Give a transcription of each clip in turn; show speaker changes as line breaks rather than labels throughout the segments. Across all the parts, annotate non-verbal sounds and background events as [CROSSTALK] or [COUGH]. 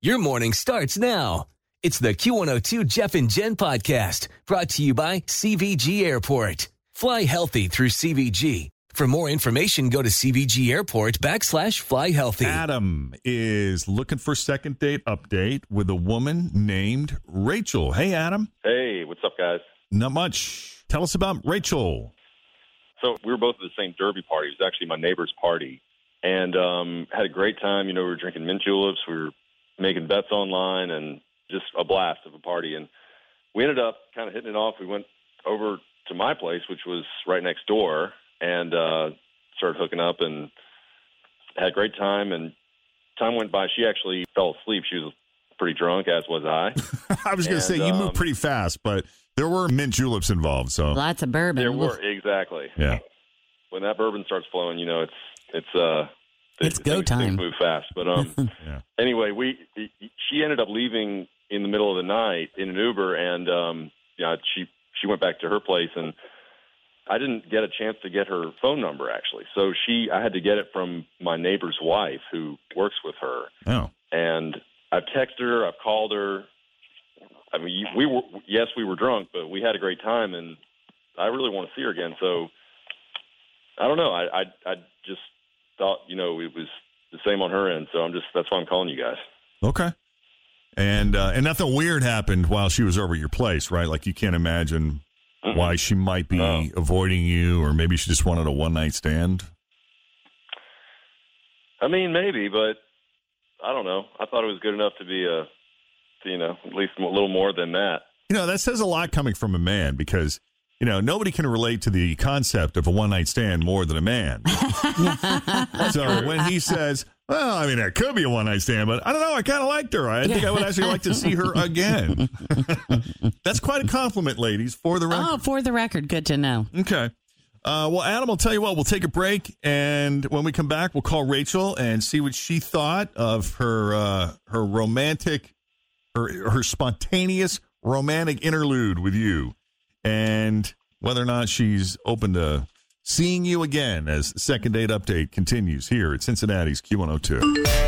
Your morning starts now. It's the Q102 Jeff and Jen podcast brought to you by CVG Airport. Fly healthy through CVG. For more information, go to CVG Airport backslash fly healthy.
Adam is looking for second date update with a woman named Rachel. Hey, Adam.
Hey, what's up, guys?
Not much. Tell us about Rachel.
So we were both at the same derby party. It was actually my neighbor's party, and um, had a great time. You know, we were drinking mint juleps. We were making bets online, and just a blast of a party. And we ended up kind of hitting it off. We went over to my place, which was right next door, and uh, started hooking up and had a great time. And time went by. She actually fell asleep. She was pretty drunk, as was I. [LAUGHS]
I was going to say, you
um,
move pretty fast, but there were mint juleps involved. So,
Lots of bourbon.
There were exactly.
yeah.
When that bourbon starts flowing, you know it's it's uh
It's go
things-
time.
Things move fast, but um. [LAUGHS]
Yeah.
Anyway, we she ended up leaving in the middle of the night in an Uber, and um, yeah, she she went back to her place, and I didn't get a chance to get her phone number actually. So she I had to get it from my neighbor's wife who works with her,
Oh,
and I've texted her, I've called her. I mean, we were yes, we were drunk, but we had a great time, and I really want to see her again. So I don't know. I I, I just thought you know it was the same on her end, so I'm just that's why I'm calling you guys.
okay. And uh, and nothing weird happened while she was over at your place, right? Like you can't imagine why she might be
No.
avoiding you, or maybe she just wanted a one night stand.
I mean, maybe, but I don't know. I thought it was good enough to be a, you know, at least a little more than that.
You know, that says a lot coming from a man because, you know, nobody can relate to the concept of a one night stand more than a man. [LAUGHS] so when he says, well, I mean, that could be a one night stand, but I don't know. I kind of liked her. I think I would actually like to see her again. [LAUGHS] That's quite a compliment, ladies, for the record.
Oh, for the record, good to know.
Okay. Uh, well, Adam, I'll tell you what, we'll take a break. And when we come back, we'll call Rachel and see what she thought of her uh, her romantic, her, her spontaneous romantic interlude with you. And whether or not she's open to seeing you again as second date update continues here at Cincinnati's Q102.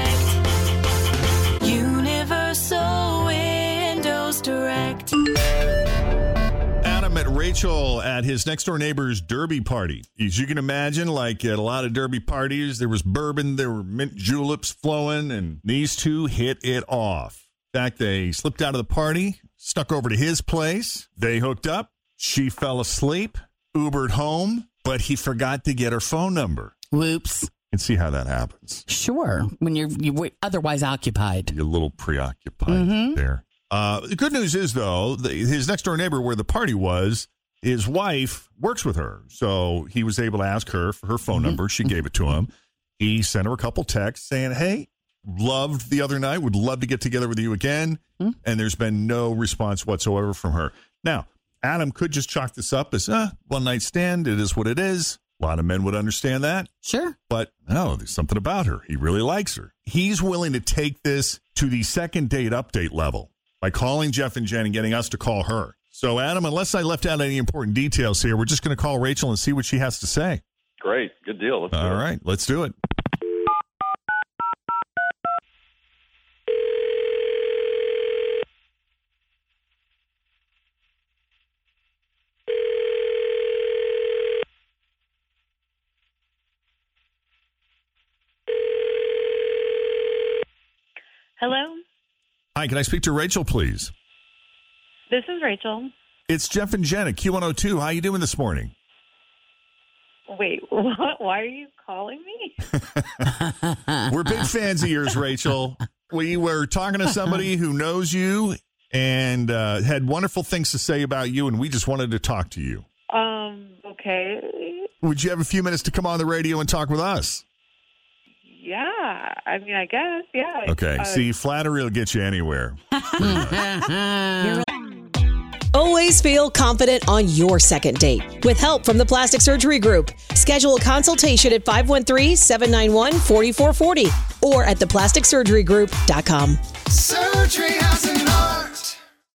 Rachel at his next door neighbor's derby party. As you can imagine, like at a lot of derby parties, there was bourbon, there were mint juleps flowing, and these two hit it off. In fact, they slipped out of the party, stuck over to his place. They hooked up. She fell asleep, Ubered home, but he forgot to get her phone number.
Whoops.
And see how that happens.
Sure. When you're you were otherwise occupied.
You're a little preoccupied mm-hmm. there. Uh, the good news is, though, the, his next door neighbor where the party was, his wife works with her. So he was able to ask her for her phone number. She gave it to him. He sent her a couple texts saying, Hey, loved the other night, would love to get together with you again. And there's been no response whatsoever from her. Now, Adam could just chalk this up as uh, one night stand. It is what it is. A lot of men would understand that.
Sure.
But no, there's something about her. He really likes her. He's willing to take this to the second date update level by calling Jeff and Jen and getting us to call her. So, Adam, unless I left out any important details here, we're just going to call Rachel and see what she has to say.
Great, good deal. Let's
All
it.
let's do it.
Hello,
Hi, can I speak to Rachel, please?
this is Rachel.
It's Jeff and Jen at Q102. How are you doing this morning?
Wait, [LAUGHS] what? Why are you calling me? [LAUGHS]
We're big fans of yours, Rachel. We were talking to somebody who knows you and uh, had wonderful things to say about you, and we just wanted to talk to you.
Um, okay.
Would you have a few minutes to come on the radio and talk with us?
Yeah, I mean, I guess, yeah.
Okay.
Uh,
See, flattery will get you anywhere. [LAUGHS]
Always feel confident on your second date. With help from the Plastic Surgery Group, schedule a consultation at 513-791-4440 or at theplasticsurgerygroup.com.
Surgery has an art.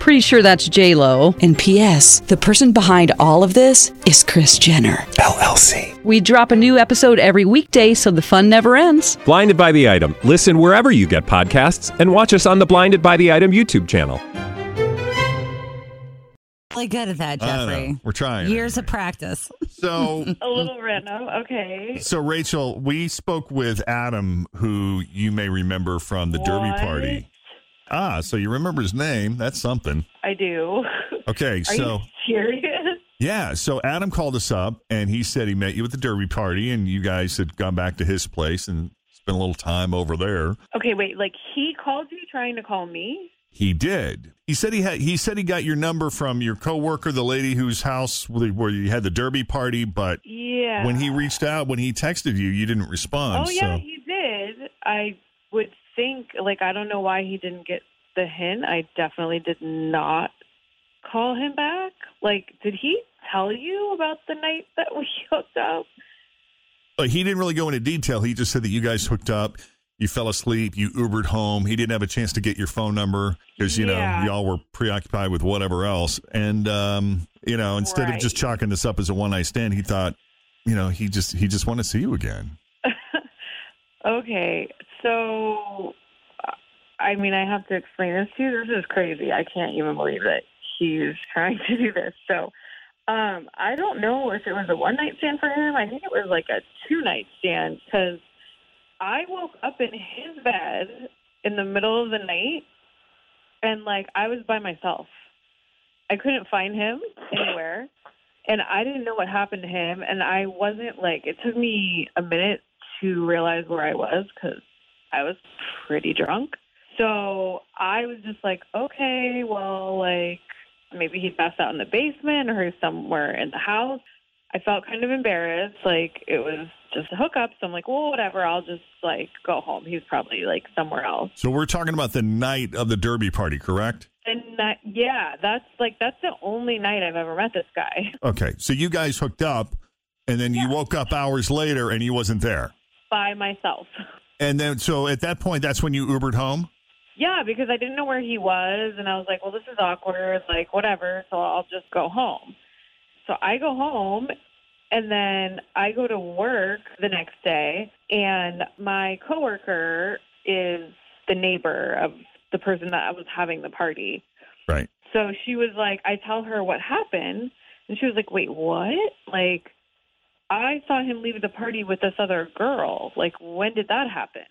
Pretty sure that's J Lo.
And P.S. The person behind all of this is Kris Jenner.
LLC.
We drop a new episode every weekday, so the fun never ends.
Blinded by the item. Listen wherever you get podcasts, and watch us on the Blinded by the Item YouTube channel.
Really good at that,
I don't know.
Jeffrey.
We're trying.
Years of practice.
So, [LAUGHS]
a little random. Okay.
so Rachel, we spoke with Adam, who you may remember from the Derby
What?
party. Ah, so you remember his name? That's something.
I do.
Okay, [LAUGHS]
Are
so
you serious?
yeah, so Adam called us up and he said he met you at the Derby party, and you guys had gone back to his place and spent a little time over there.
Okay, wait. Like he called you trying to call me?
He did. He said he had. He said he got your number from your coworker, the lady whose house where you had the Derby party. But
Yeah.
when he reached out, when he texted you, you didn't respond.
Oh yeah,
so
he did. I would think like I don't know why he didn't get the hint. I definitely did not call him back. Like, did he tell you about the night that we [LAUGHS] hooked up?
but he didn't really go into detail. He just said that you guys hooked up. You fell asleep. You Ubered home. He didn't have a chance to get your phone number because you
Yeah.
know y'all were preoccupied with whatever else. And um, you know, instead of just chalking this up as a one night stand, he thought, you know, he just he just wanted to see you again. [LAUGHS]
Okay, so I mean, I have to explain this to you. This is crazy. I can't even believe that he's [LAUGHS] trying to do this. So, um, I don't know if it was a one night stand for him. I think it was like a two night stand because I woke up in his bed in the middle of the night and like I was by myself. I couldn't find him anywhere and I didn't know what happened to him and I wasn't like it took me a minute to realize where I was cuz I was pretty drunk. So I was just like, okay, well, like maybe he passed out in the basement or somewhere in the house. I felt kind of embarrassed. Like it was just a hookup. So I'm like, well, whatever. I'll just like go home. He's probably like somewhere else.
So we're talking about the night of the Derby party, correct?
And that, yeah, that's like that's the only night I've ever met this guy [LAUGHS]
Okay, so you guys hooked up, and then you woke up hours later and he wasn't there.
by myself.
And then, so at that point, that's when you Ubered home.
Yeah, because I didn't know where he was, and I was like, well, this is awkward, like, whatever, so I'll just go home. So I go home, and then I go to work the next day, and my coworker is the neighbor of the person that I was having the party.
Right.
So she was like, I tell her what happened, and she was like, wait, what? Like, I saw him leave the party with this other girl. Like, when did that happen?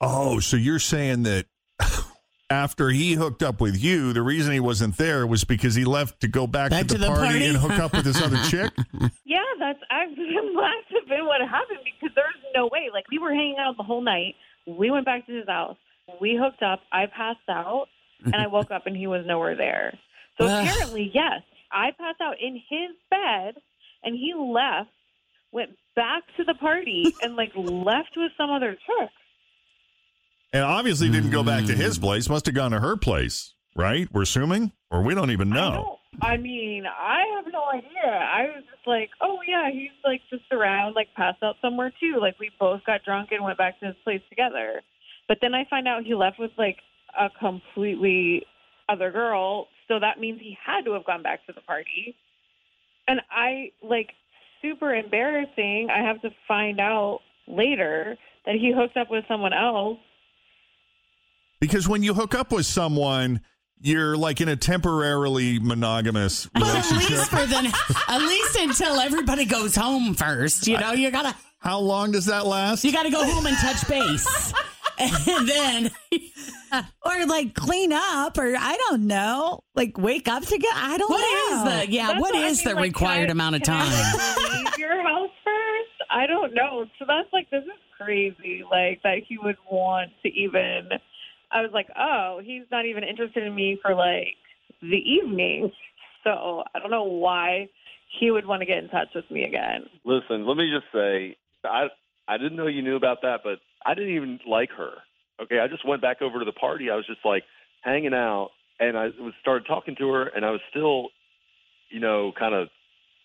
Oh, so you're saying that [LAUGHS] after he hooked up with you, the reason he wasn't there was because he left to go back,
Back
to, the,
to the
party,
party?
and hook up with this other [LAUGHS] chick?
Yeah, that's actually [LAUGHS] must have been what happened because there's no way. Like we were hanging out the whole night. We went back to his house. We hooked up. I passed out, and I woke up and he was nowhere there. So apparently, yes, I passed out in his bed, and he left, went back to the party, [LAUGHS] and like left with some other chick.
And obviously didn't go back to his hmm. place. Must have gone to her place, right? We're assuming, or we don't even know.
I mean, I have no idea. I was just like, oh yeah, he's like just around, like passed out somewhere too. Like we both got drunk and went back to his place together. But then I find out he left with like a completely other girl. So that means he had to have gone back to the party. And I like super embarrassing. I have to find out later that he hooked up with someone else.
Because when you hook up with someone, you're like in a temporarily monogamous relationship. [LAUGHS]
At least for the, at least until everybody goes home first. You know, you gotta.
How long does that last?
You gotta go home and touch base, [LAUGHS] and then [LAUGHS]
or like clean up, or I don't know, like wake up together. I don't
What
know.
is the yeah?
That's
what
what I mean,
the
like,
required
can I-
amount of time?
leave your house first? I don't know. So that's like this is crazy. Like that he would want to even. I was like, oh, he's not even interested in me for like the evening. So I don't know why he would want to get in touch with me again.
Listen, let me just say, I I didn't know you knew about that, but I didn't even like her. Okay, I just went back over to the party. I was just like hanging out, and I was started talking to her, and I was still, you know, kind of,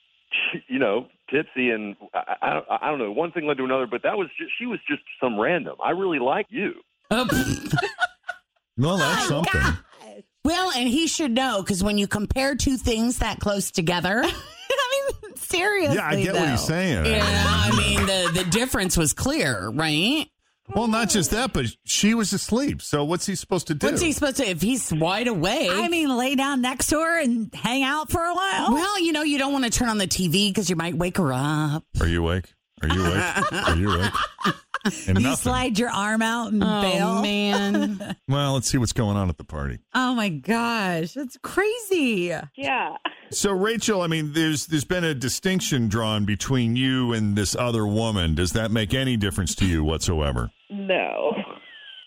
[LAUGHS] you know, tipsy, and I, I I don't know. One thing led to another, but that was just she was just some random. I really like you. [LAUGHS]
Well, that's something.
Well, and he should know because when you compare two things that close together, [LAUGHS]
I mean, seriously.
Yeah, I get what he's
though.
saying.
yeah, I mean the the difference was clear, right?
Well, not just that, but she was asleep. So what's he supposed to do?
What's he supposed to if he's wide awake?
I mean, lay down next to her and hang out for a while.
well, you know, you don't want to turn on the TV because you might wake her up.
Are you awake? Are you awake? [LAUGHS] Are you awake? And
you
nothing.
slide your arm out and
Oh
bail.
man,
Well, let's see what's going on at the party.
Oh my gosh, that's crazy.
Yeah.
So, Rachel, I mean, there's there's been a distinction drawn between you and this other woman. Does that make any difference to you whatsoever?
No.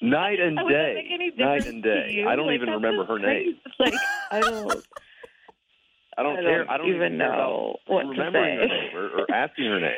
Night and
How
day,
make any
night
difference
and
to
day.
you?
I don't
Like,
even remember
just
her name. [LAUGHS]
Like [LAUGHS] I don't.
I don't
I
care.
don't
I don't
even
care
know
about
what to
remembering her name or, or asking her name.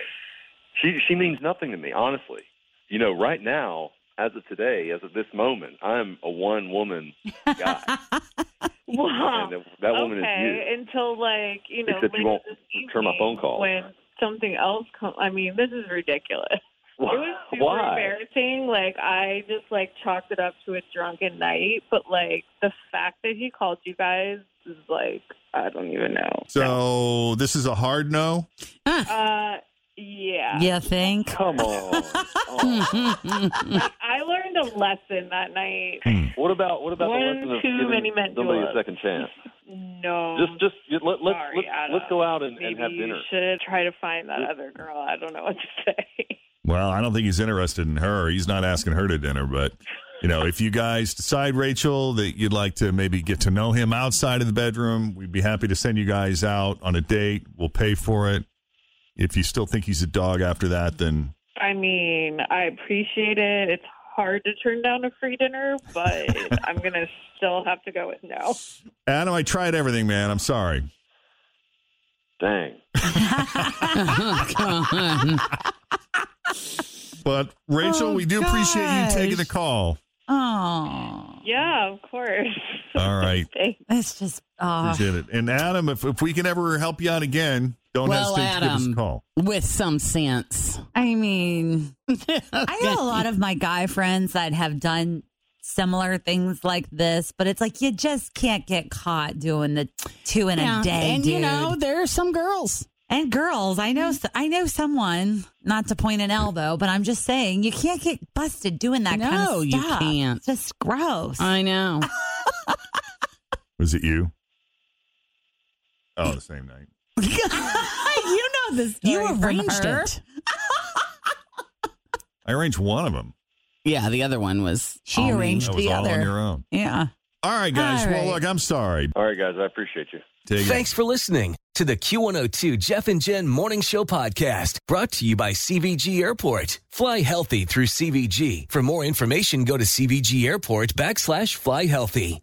She she means nothing to me, honestly. You know, right now, as of today, as of this moment, I'm a one woman guy, [LAUGHS] [LAUGHS]
Wow.
and that, that woman is
okay,
you.
until like you know
Except you won't
this
return my phone calls.
when something else comes. I mean, this is ridiculous.
Why?
It was super
Why?
embarrassing. Like I just like chalked it up to a drunken night, but like the fact that he called you guys is like I don't even know.
So, this is a hard no.
Uh, yeah.
You think?
Come on. Oh. [LAUGHS]
Like, I learned a lesson that night.
What about what about
One
the lesson of
too
giving
many men
somebody
to
a second chance? [LAUGHS]
No.
Just just let, let's
Sorry,
let's,
Adam.
let's go out and, and
Maybe
have
you
dinner.
should try to find that other girl. I don't know what to say. [LAUGHS]
Well, I don't think he's interested in her. He's not asking her to dinner, but you know, if you guys decide, Rachel, that you'd like to maybe get to know him outside of the bedroom, we'd be happy to send you guys out on a date. We'll pay for it. If you still think he's a dog after that, then
I mean, I appreciate it. It's hard to turn down a free dinner, but [LAUGHS] I'm gonna still have to go with no.
Adam, I tried everything, man. I'm sorry.
Dang. [LAUGHS] [LAUGHS]
But Rachel,
Oh,
we do appreciate you taking the call.
Oh,
Yeah, of course.
All right.
Thanks.
it's just oh.
Appreciate it. And Adam, if, if we can ever help you out again, don't
well,
hesitate to give us a
Adam,
call.
with some sense.
I mean, [LAUGHS] I have a lot of my guy friends that have done similar things like this, but it's like you just can't get caught doing the two in
Yeah,
a day,
and
dude.
you know there are some girls.
and girls, I know, I know someone. Not to point an elbow, but I'm just saying you can't get busted doing that kind
No,
of
you
stuff.
can't.
It's just gross.
I know. [LAUGHS]
Was it you? Oh, the same night. [LAUGHS]
you know this.
You arranged it. [LAUGHS]
I arranged one of them.
Yeah, the other one was
She
all
arranged
That was
the
all
other.
on your own.
Yeah.
All right, guys.
All
Well, look, I'm sorry.
All right, guys, I appreciate you.
Take it.
Thanks for listening to the Q102 Jeff and Jen Morning Show podcast brought to you by CVG Airport. Fly healthy through CVG. For more information, go to CVG Airport backslash fly healthy.